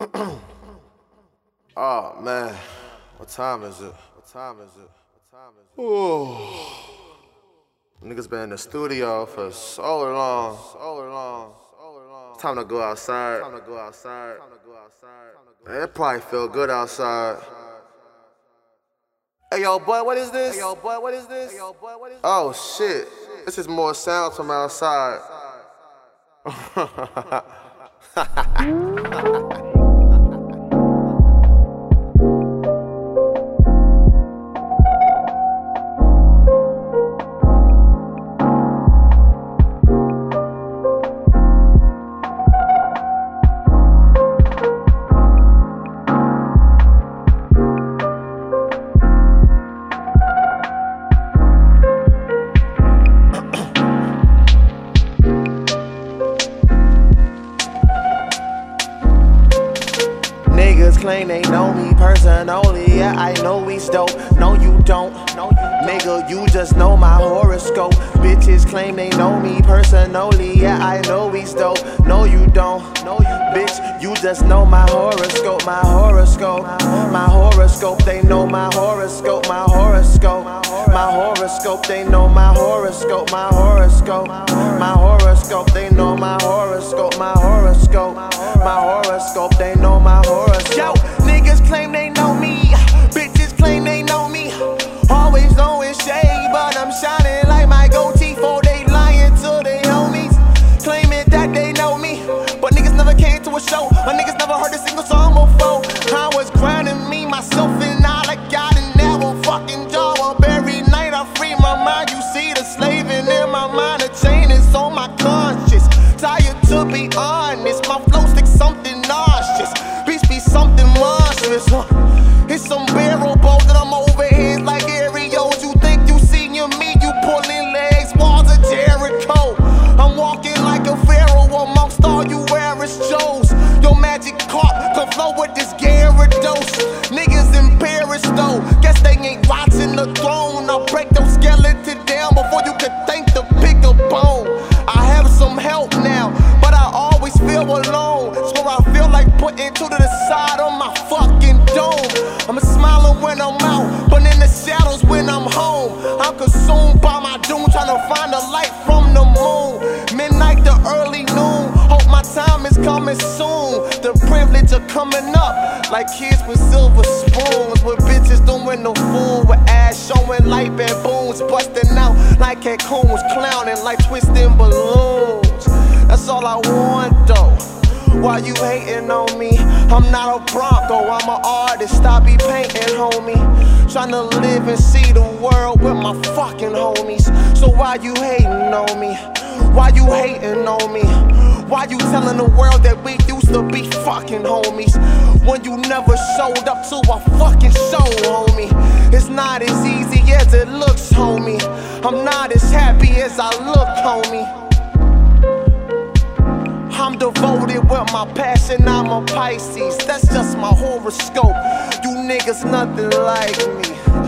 oh man, what time is it? What time is it? What time is it? Ooh. Niggas been in the studio for so long, so long. so It's time to go outside. Time to go outside. Time to go outside. It probably feel good outside. Hey yo, boy, what is this? Hey yo, boy, what is this? Hey yo, boy, what is this? Oh shit, this is more sounds from outside. claim they know me personally. Yeah, I know we dope. No, you don't. Nigga, you just know my horoscope. Bitches claim they know me personally. Yeah, I know we dope. No, you don't. Bitch, you just know my horoscope. My horoscope. My horoscope. They know my horoscope. My horoscope. My horoscope. They know my horoscope. My horoscope. My horoscope. They know my horoscope. My horoscope. They know my horoscope. Yo, monstrous. huh? It's unbearable that I'm over here like Arios. You think you seeing me? You pulling legs, walls of Jericho. I'm walking like a pharaoh amongst all you Irish Joes. Your magic carp can flow with this Gyarados. Niggas in Paris though, guess they ain't watching the throne. I'll break those skeleton down before you can think to pick a bone. I have some help now, but I always feel alone. So I feel like putting to the when I'm out, but in the shadows when I'm home. I'm consumed by my doom, trying to find the light from the moon. Midnight to early noon. Hope my time is coming soon. The privilege of coming up like kids with silver spoons. With bitches doing the fool. With ass showing like baboons. Busting out like Cancun's. Clowning like twisting balloons. That's all I want though. Why you hating on me? I'm not a Bronco, I'm an artist. I be painting, homie. Tryna live and see the world with my fucking homies. So why you hating on me? Why you hating on me? Why you telling the world that we used to be fucking homies? When you never showed up to a fucking show, homie. It's not as easy as it looks, homie. I'm not as happy as I look, homie. Devoted with my passion, I'm a Pisces. That's just my horoscope. You niggas nothing like me.